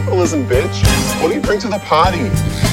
capitalism, bitch. What do you bring to the party?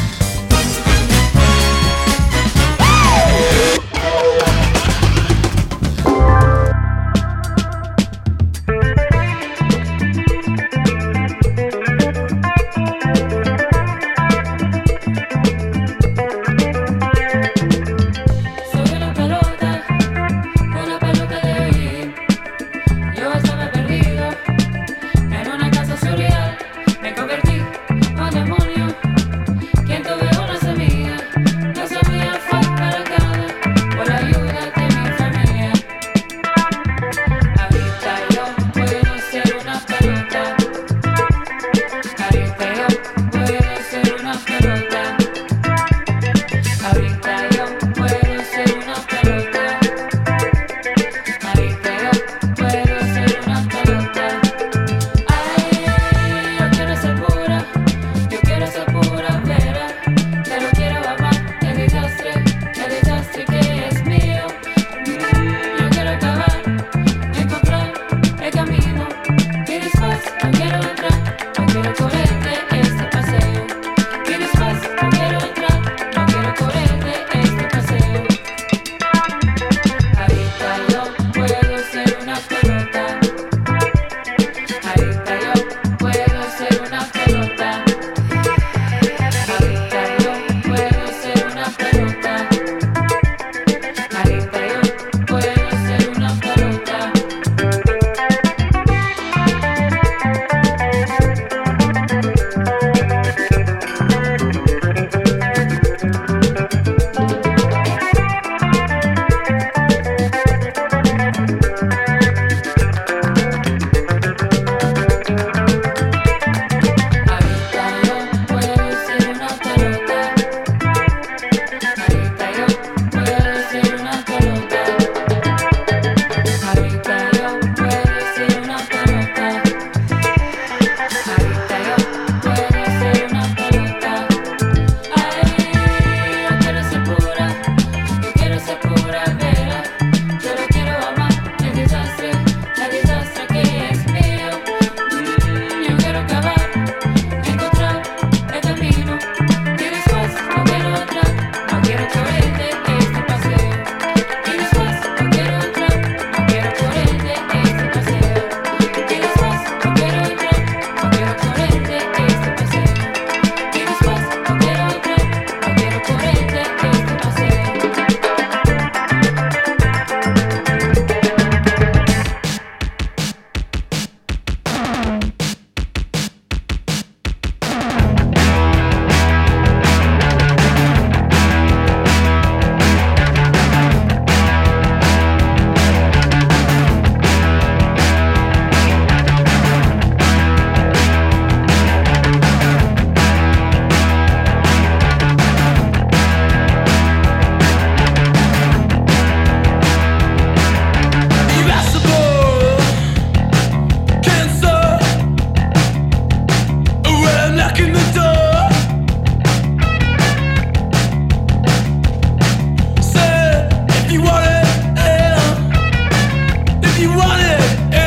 you want it.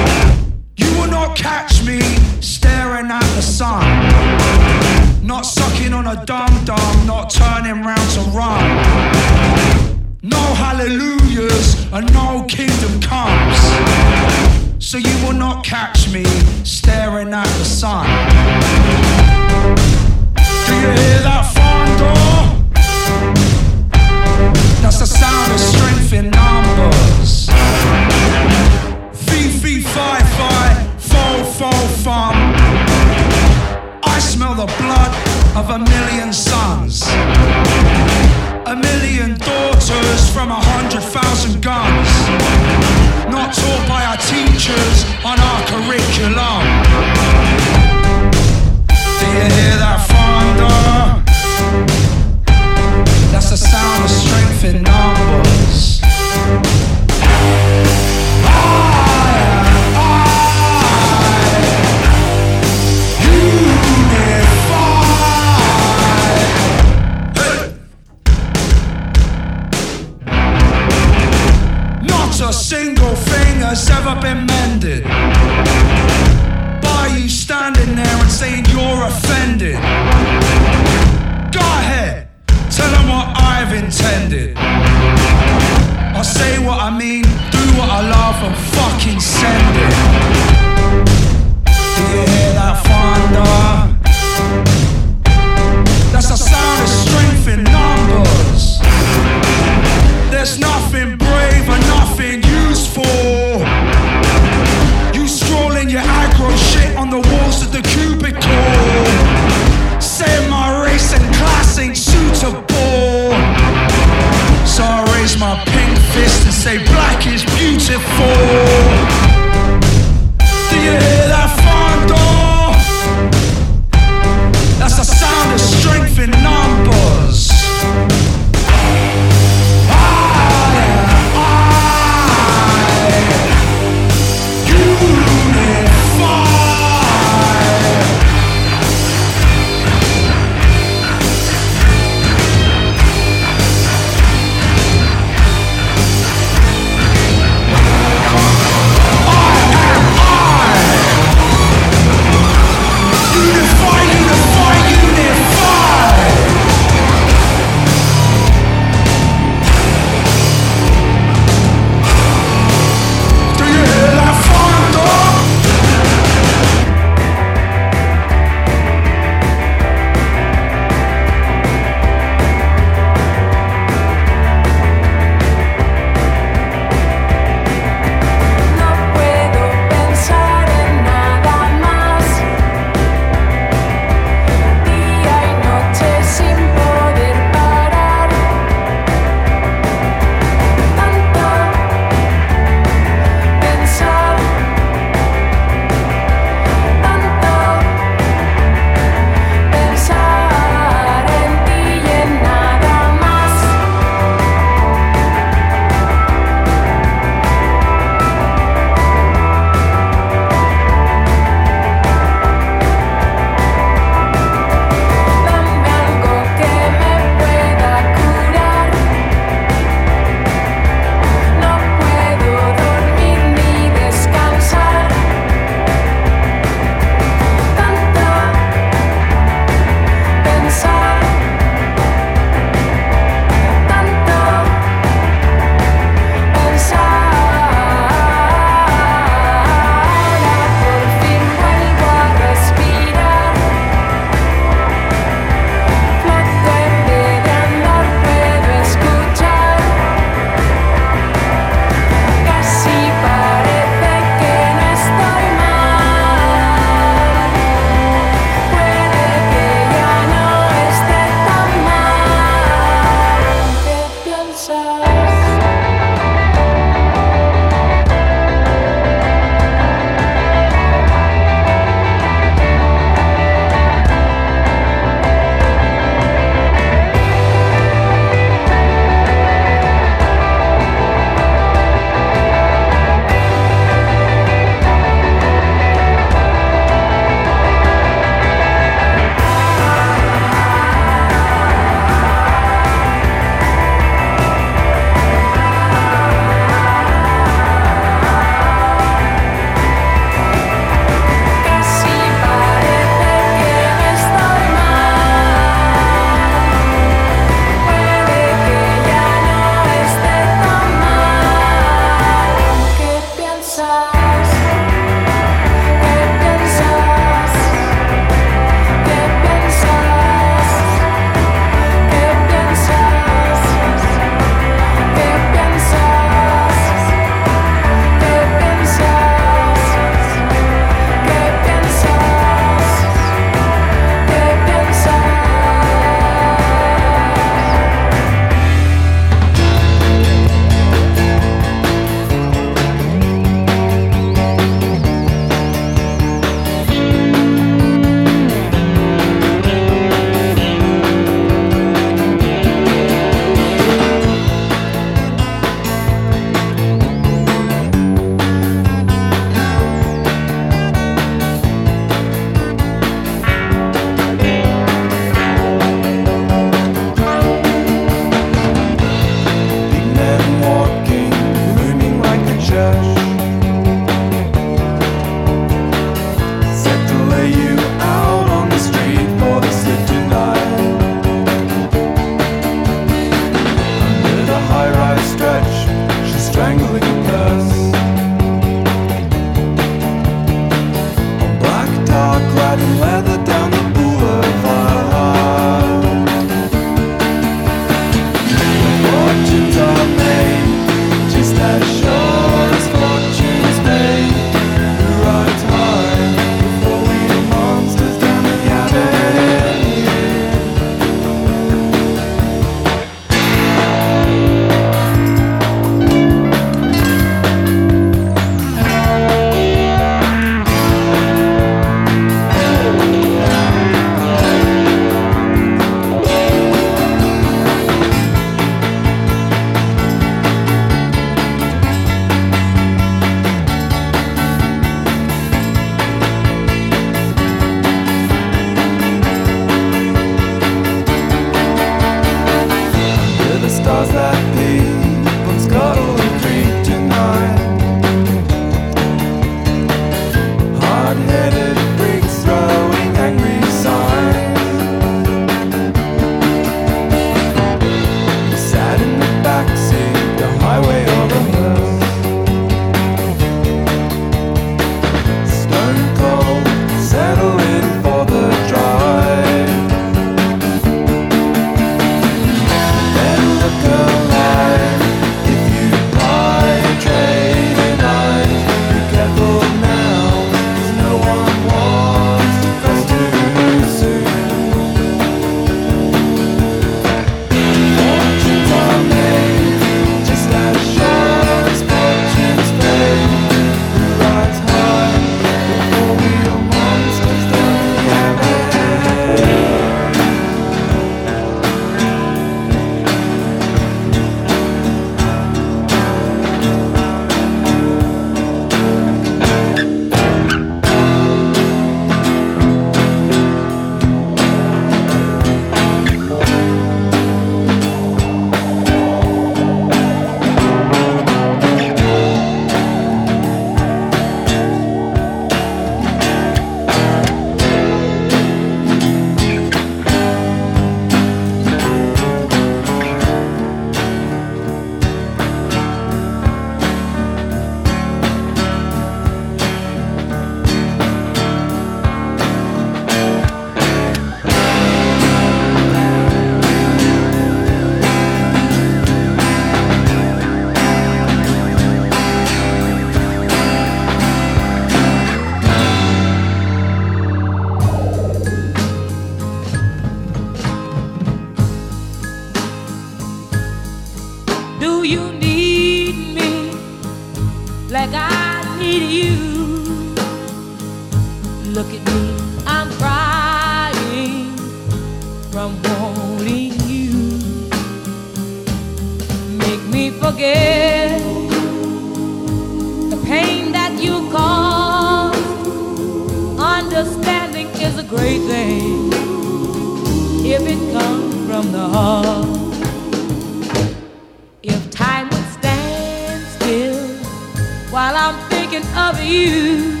While I'm thinking of you,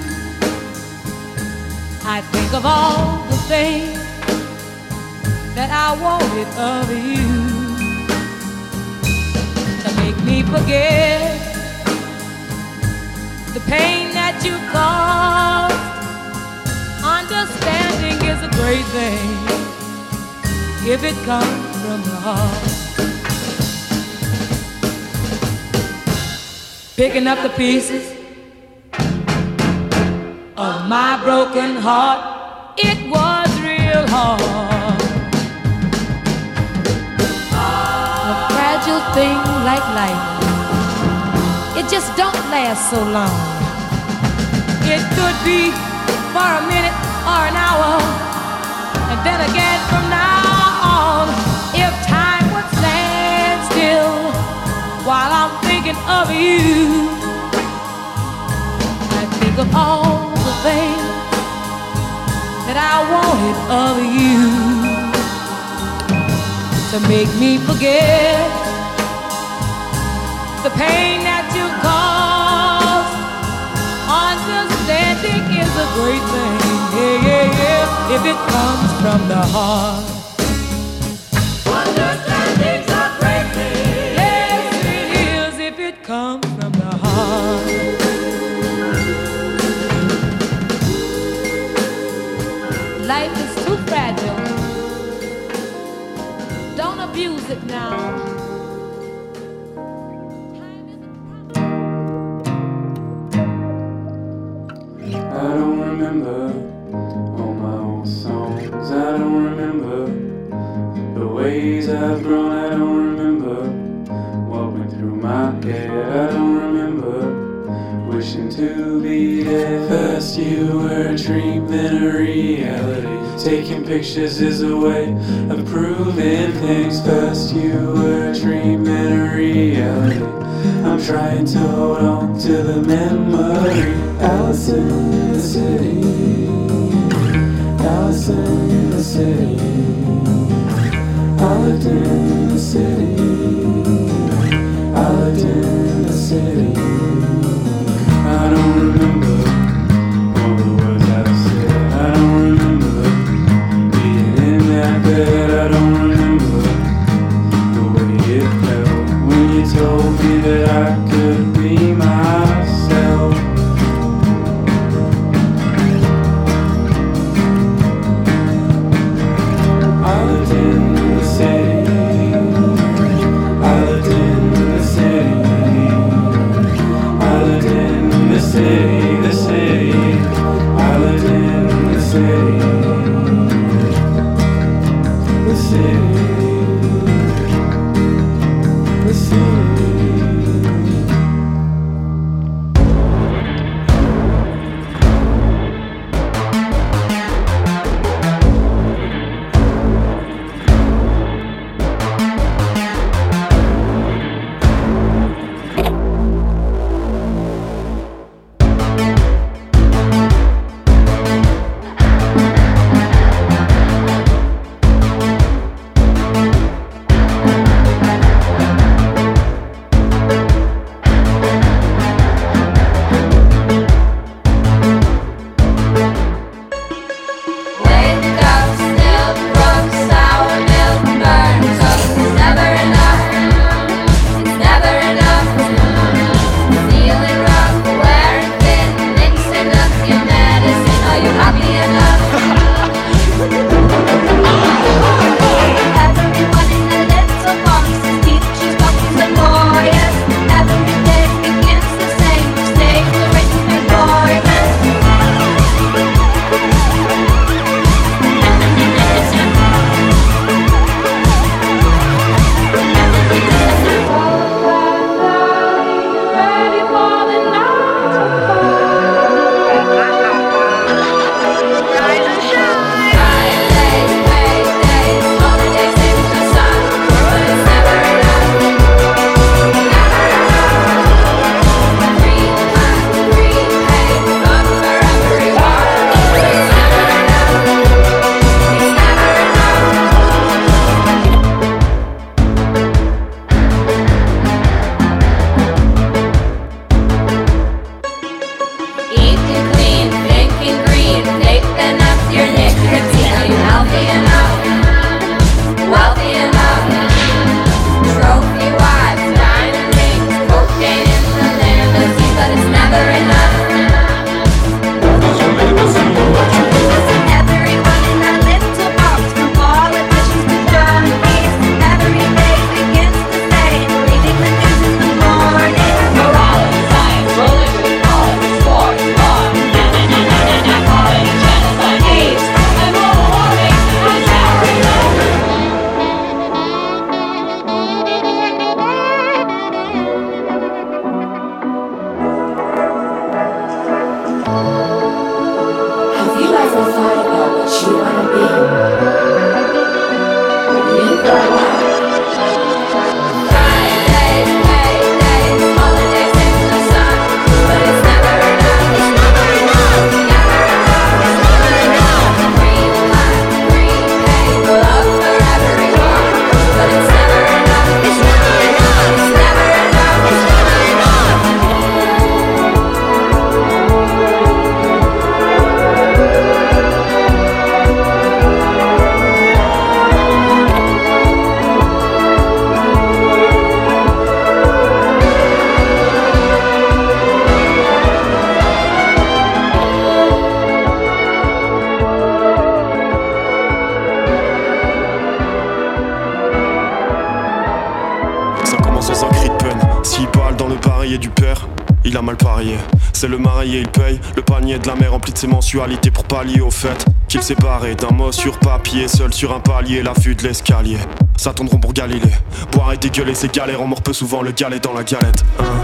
I think of all the things that I wanted of you to make me forget the pain that you caused. Understanding is a great thing if it comes from the heart. Picking up the pieces of my broken heart, it was real hard. A fragile thing like life, it just don't last so long. It could be for a minute or an hour, and then again thinking of you, I think of all the things that I wanted of you to make me forget the pain that you caused. Understanding is a great thing, yeah, yeah, yeah, if it comes from the heart. Remember all my own songs. I don't remember the ways I've grown. I don't remember what went through my head. I don't remember wishing to be dead. First you were a dream, then a reality. Taking pictures is a way of proving things. First you were a dream, then a reality. I'm trying to hold on to the memory. Alice in the city. Alice in the city. I lived in the city. I lived in the city. I don't remember ses pour pallier au fait qu'il barré d'un mot sur papier, seul sur un palier, l'affût de l'escalier. S'attendront pour Galilée. Boire et dégueuler, c'est galère, on mord peu souvent le galet dans la galette. Hein.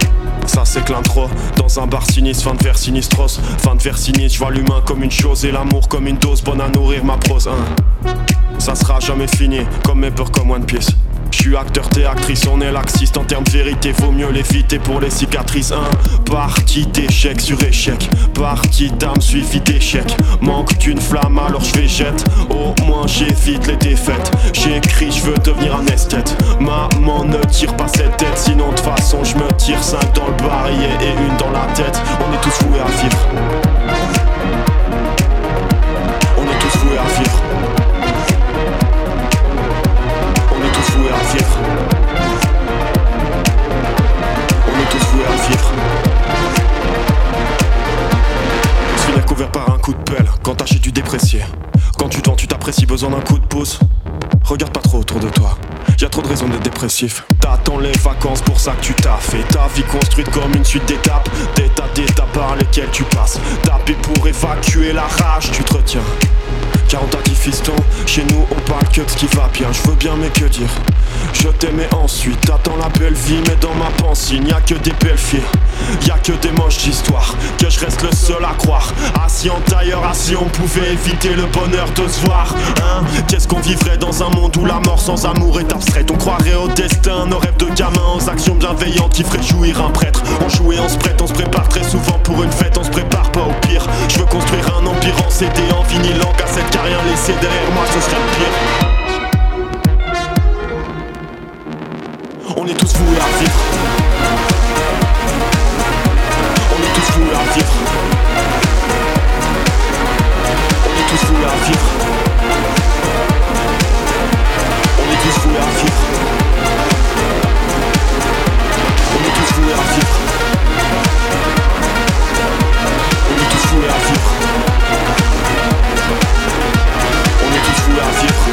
Ça c'est que l'intro Dans un bar sinistre, fin de vers sinistros Fin de vers sinistre, je vois l'humain comme une chose Et l'amour comme une dose bonne à nourrir ma prose hein. Ça sera jamais fini, comme mes peurs comme One Piece suis acteur, t'es actrice, on est laxiste en termes de vérité, vaut mieux l'éviter pour les cicatrices. Un parti d'échec sur échec, partie d'âme suivi d'échec. Manque d'une flamme, alors je vais jette. Au moins j'évite les défaites. J'écris, je veux devenir un esthète. Maman ne tire pas cette tête, sinon de façon je me tire 5 dans le barillet et une dans la tête. On est tous voués à vivre. Besoin d'un coup de pouce. Regarde pas trop autour de toi. Y'a trop de raisons d'être dépressif. T'attends les vacances pour ça que tu t'as fait. Ta vie construite comme une suite d'étapes. D'états d'étapes par lesquelles tu passes. Taper pour évacuer la rage, tu te retiens. Car on t'a dit fiston, chez nous on parle que de ce qui va bien, je veux bien mais que dire? Je t'aimais ensuite, t'attends la belle vie mais dans ma pensée y a que des belles filles y a que des moches d'histoire, que je reste le seul à croire. Assis en tailleur, assis on pouvait éviter le bonheur de se voir Hein. Qu'est-ce qu'on vivrait dans un monde où la mort sans amour est abstraite? On croirait au destin, nos rêves de gamins aux actions bienveillantes qui feraient jouir un prêtre. On joue et on se prête, on se prépare très souvent pour une fête, on se prépare pas au pire. Je veux construire un empire en CD, en vinyle, en cassette Car rien laissé derrière moi ce serait le pire. On est tous voués à vivre On est tous voués à vivre On est tous voués à vivre On est tous voués à vivre On est tous voués à vivre On est tous voués à vivre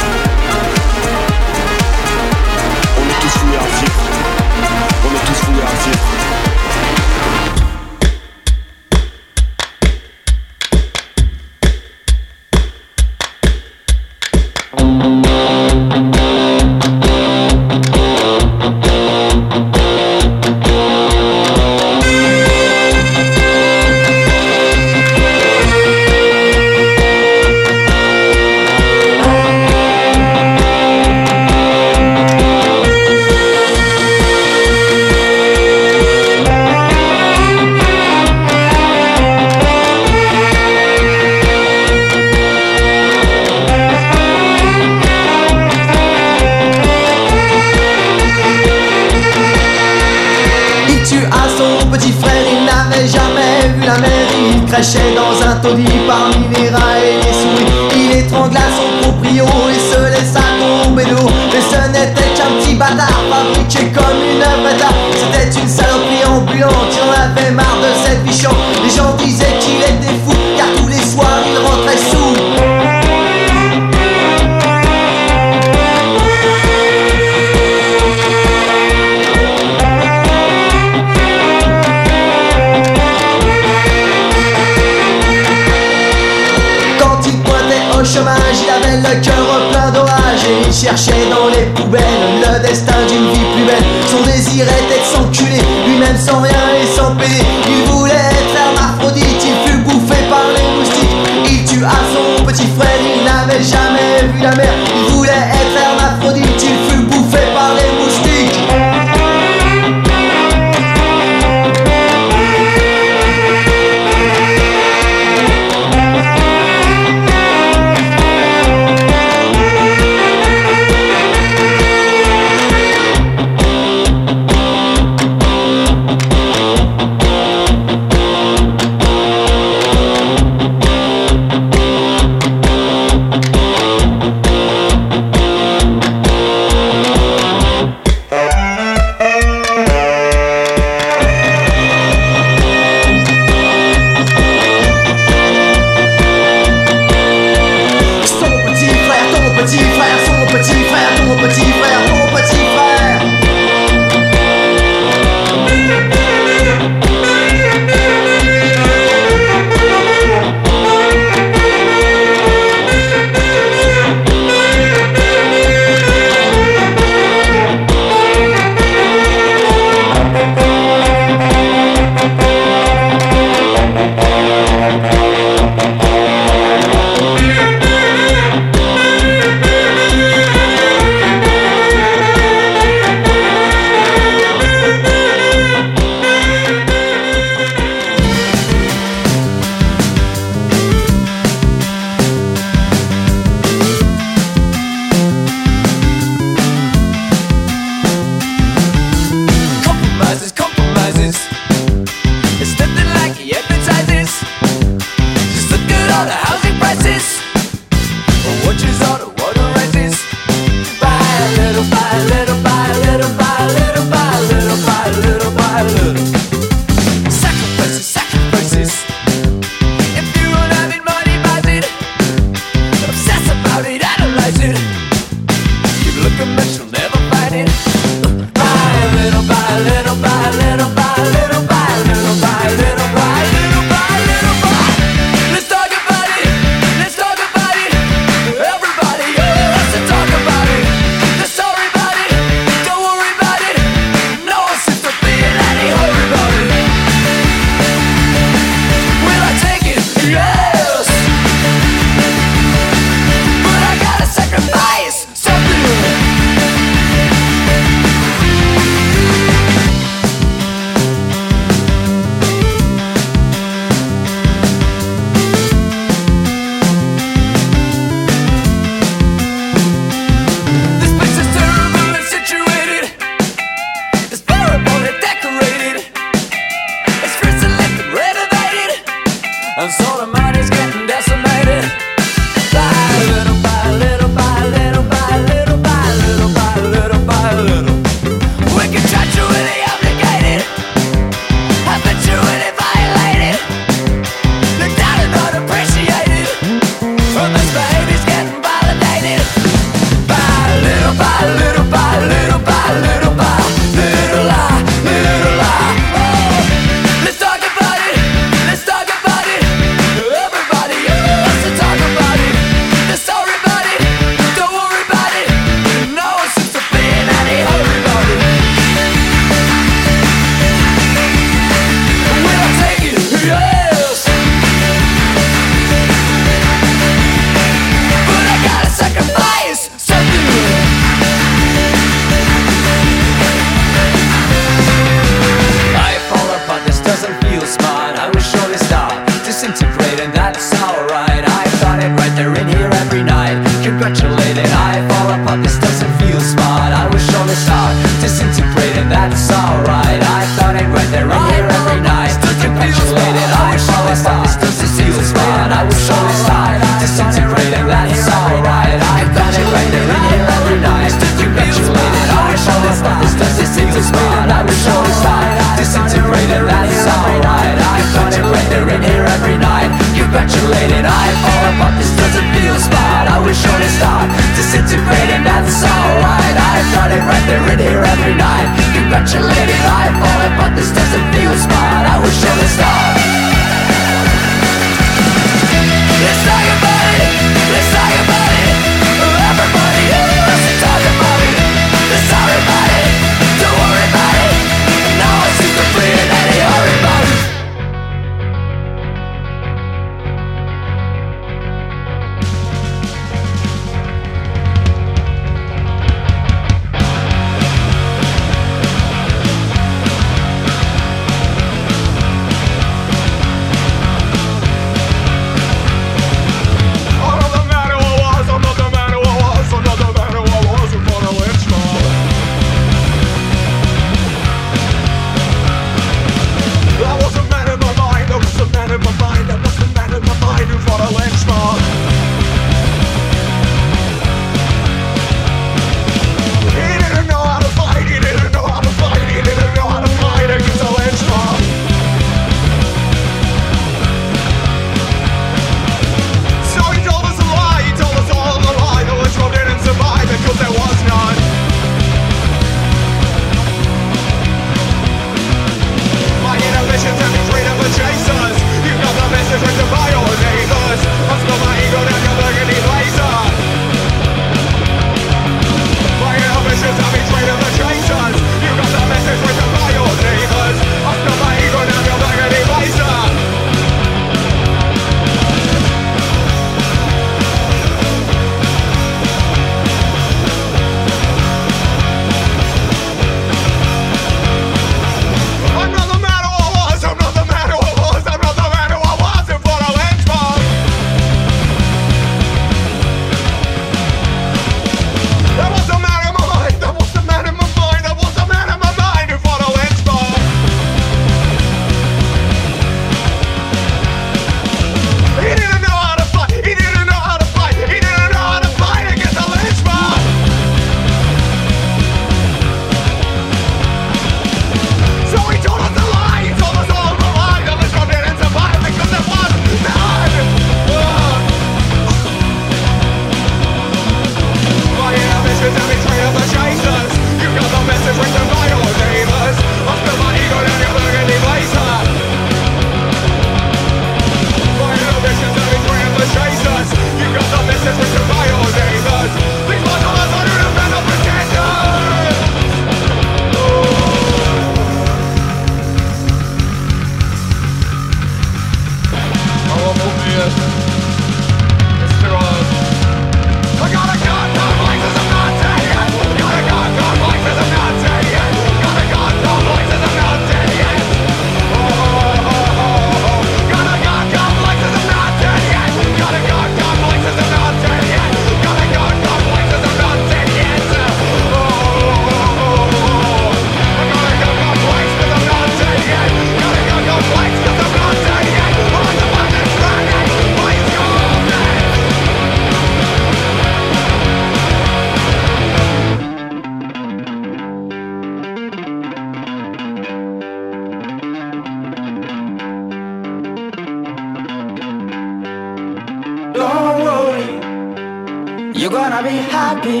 Gonna be happy.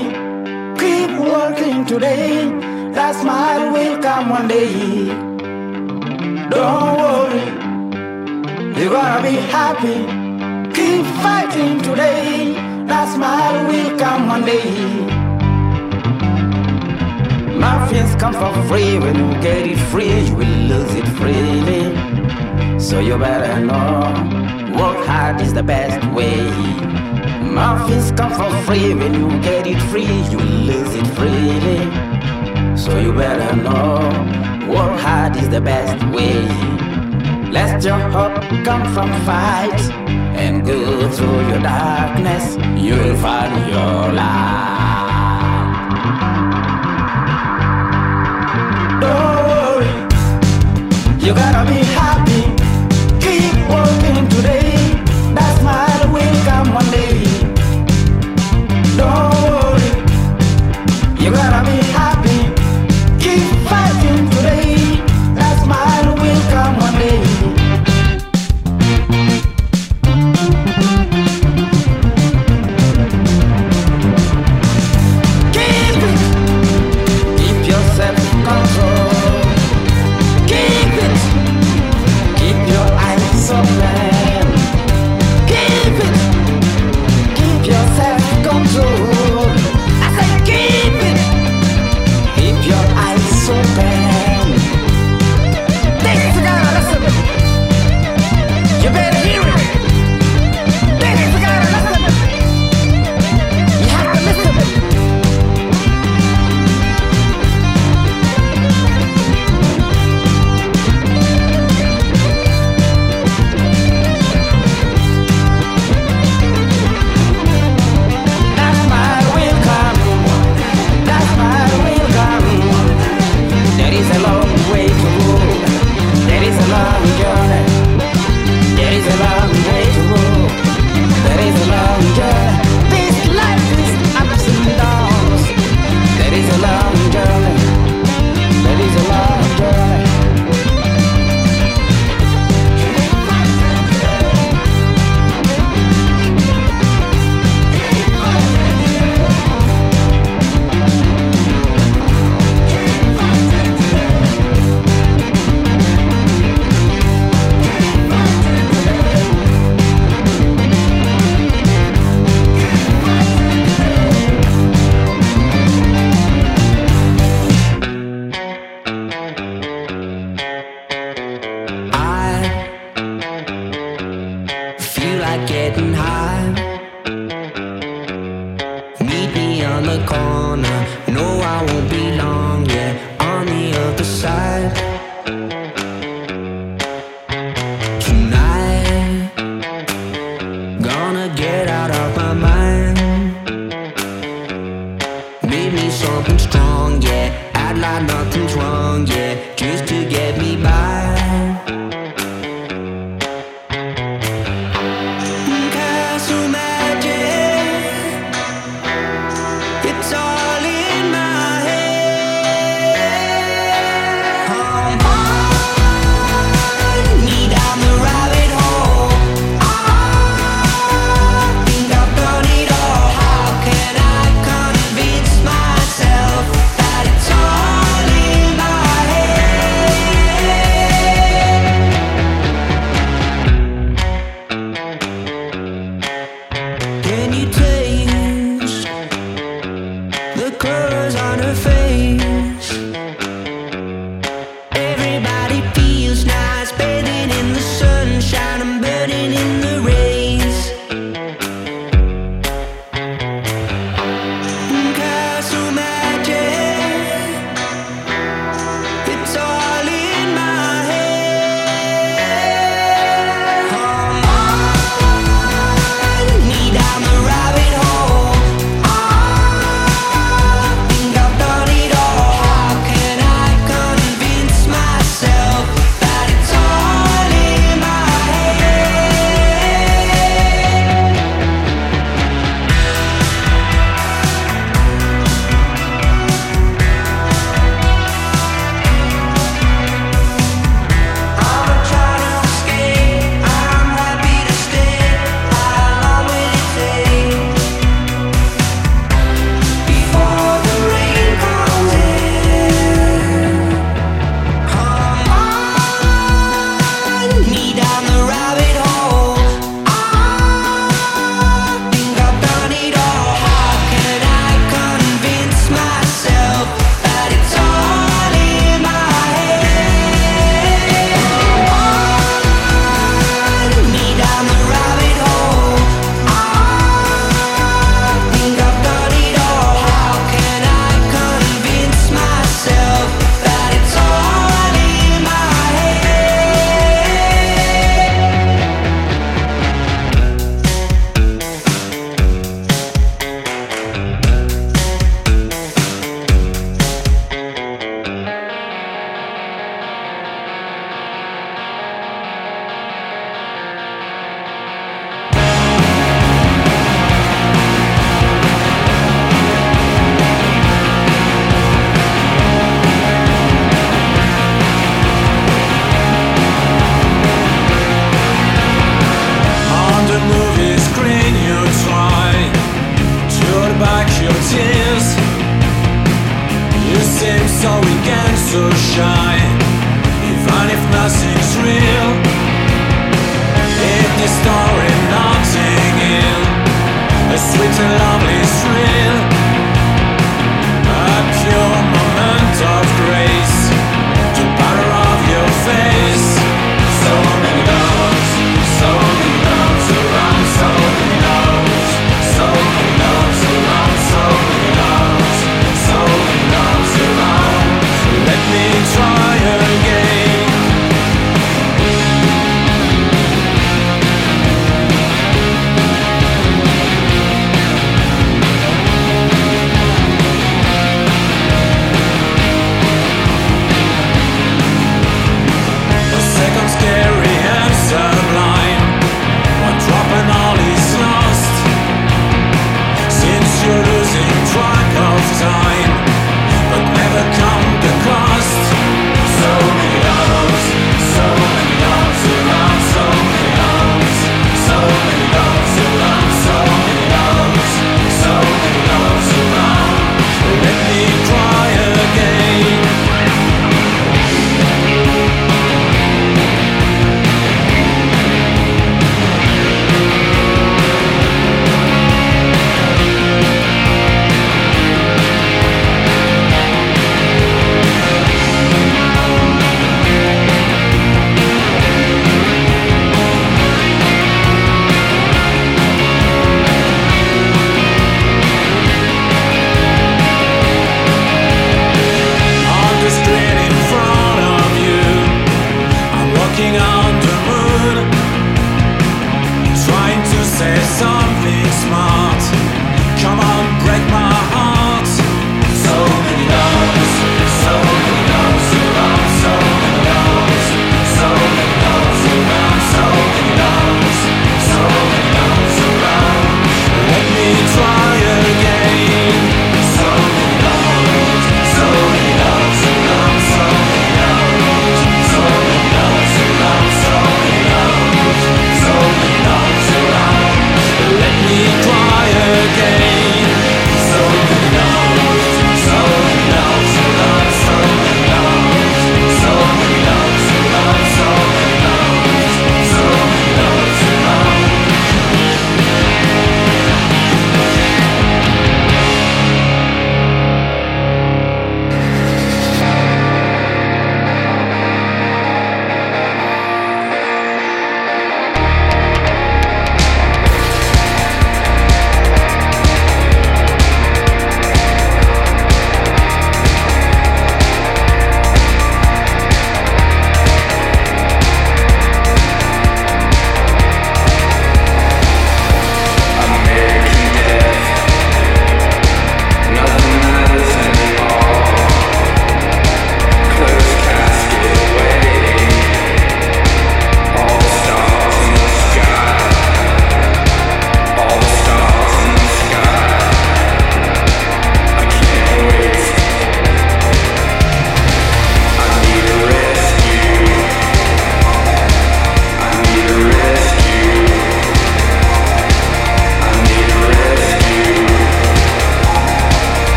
Keep working today. That smile will come one day. Don't worry. You're gonna be happy. Keep fighting today. That smile will come one day. Muffins come for free. When you get it free, you will lose it freely. So you better know. Work hard is the best way. Muffins come for free. When you get it free, you lose it freely. So you better know. Work hard is the best way. Let your hope come from fight and go through your darkness. You'll find your light. Don't worry, you gotta be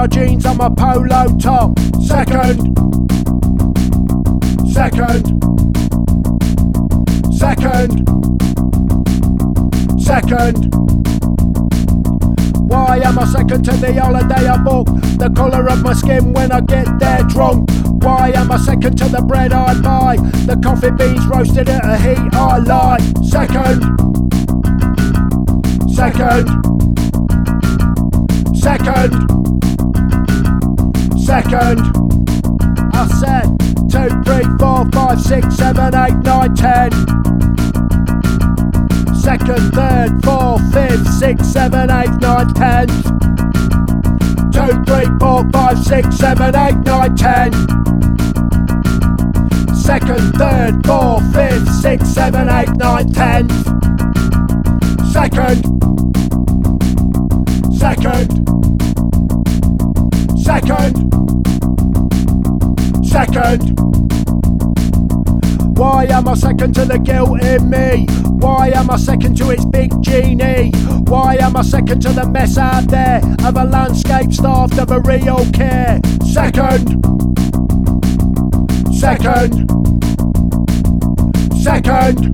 my jeans and my polo top. Second. Second. Second. Second. Why am I second to the holiday I book? The colour of my skin when I get there drunk. Why am I second to the bread I buy? The coffee beans roasted at a heat I like. Second. Second. Second. Second. I said two, three, four, five, six, seven, eight, nine, ten. Second, third, fourth, fifth, sixth, seven, eight, nine, ten. Two, three, four, five, six, seven, eight, nine, ten. Second, third, fourth, fifth, sixth, seven, eight, nine, ten. Second. Second. Second. Second. Why am I second to the guilt in me? Why am I second to its big genie? Why am I second to the mess out there of a landscape starved of a real care? Second. Second. Second.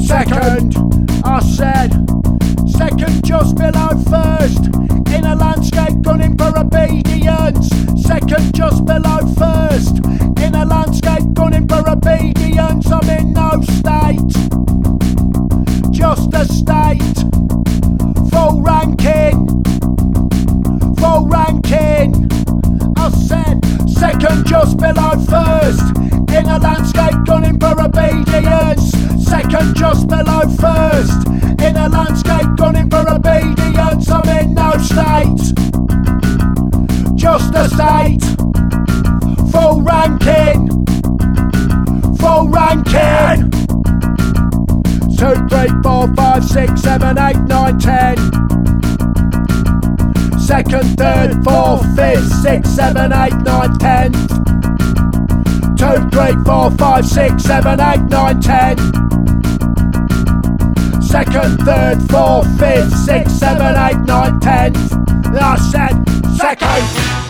Second. I said. Second just below first. In a landscape gunning for obedience. Second just below first in a landscape gunning for obedience. I'm in no state, just a state. Full ranking, full ranking. I said second, just below first. In a landscape gunning for obedience. Second, just below first. In a landscape gunning for obedience. I'm in no state, just a state. Full ranking. Full ranking. Two, three, four, five, six, seven, eight, nine, ten. Second, third, fourth, fifth, sixth, seven, eight, nine, ten. Two, three, four, five, six, seven, eight, nine, ten. Second, third, fourth, fifth, sixth, seven, eight, nine, ten. I said second.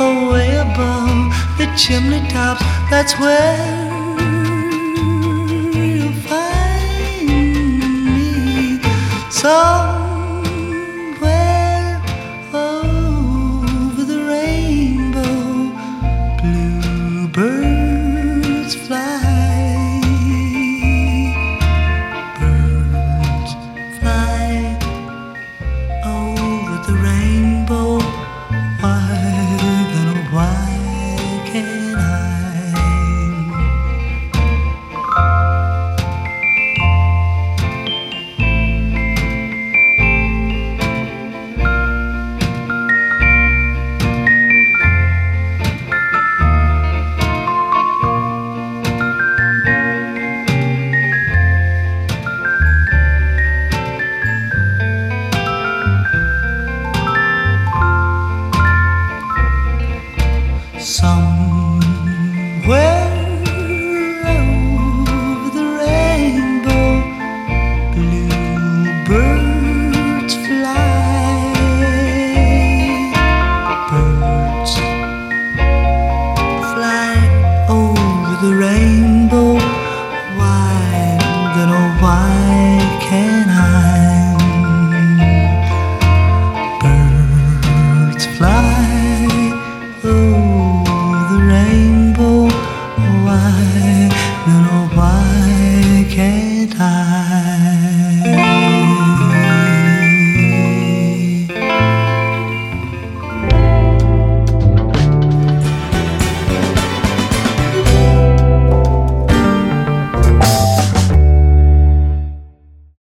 away above the chimney tops. That's where you'll find me. So.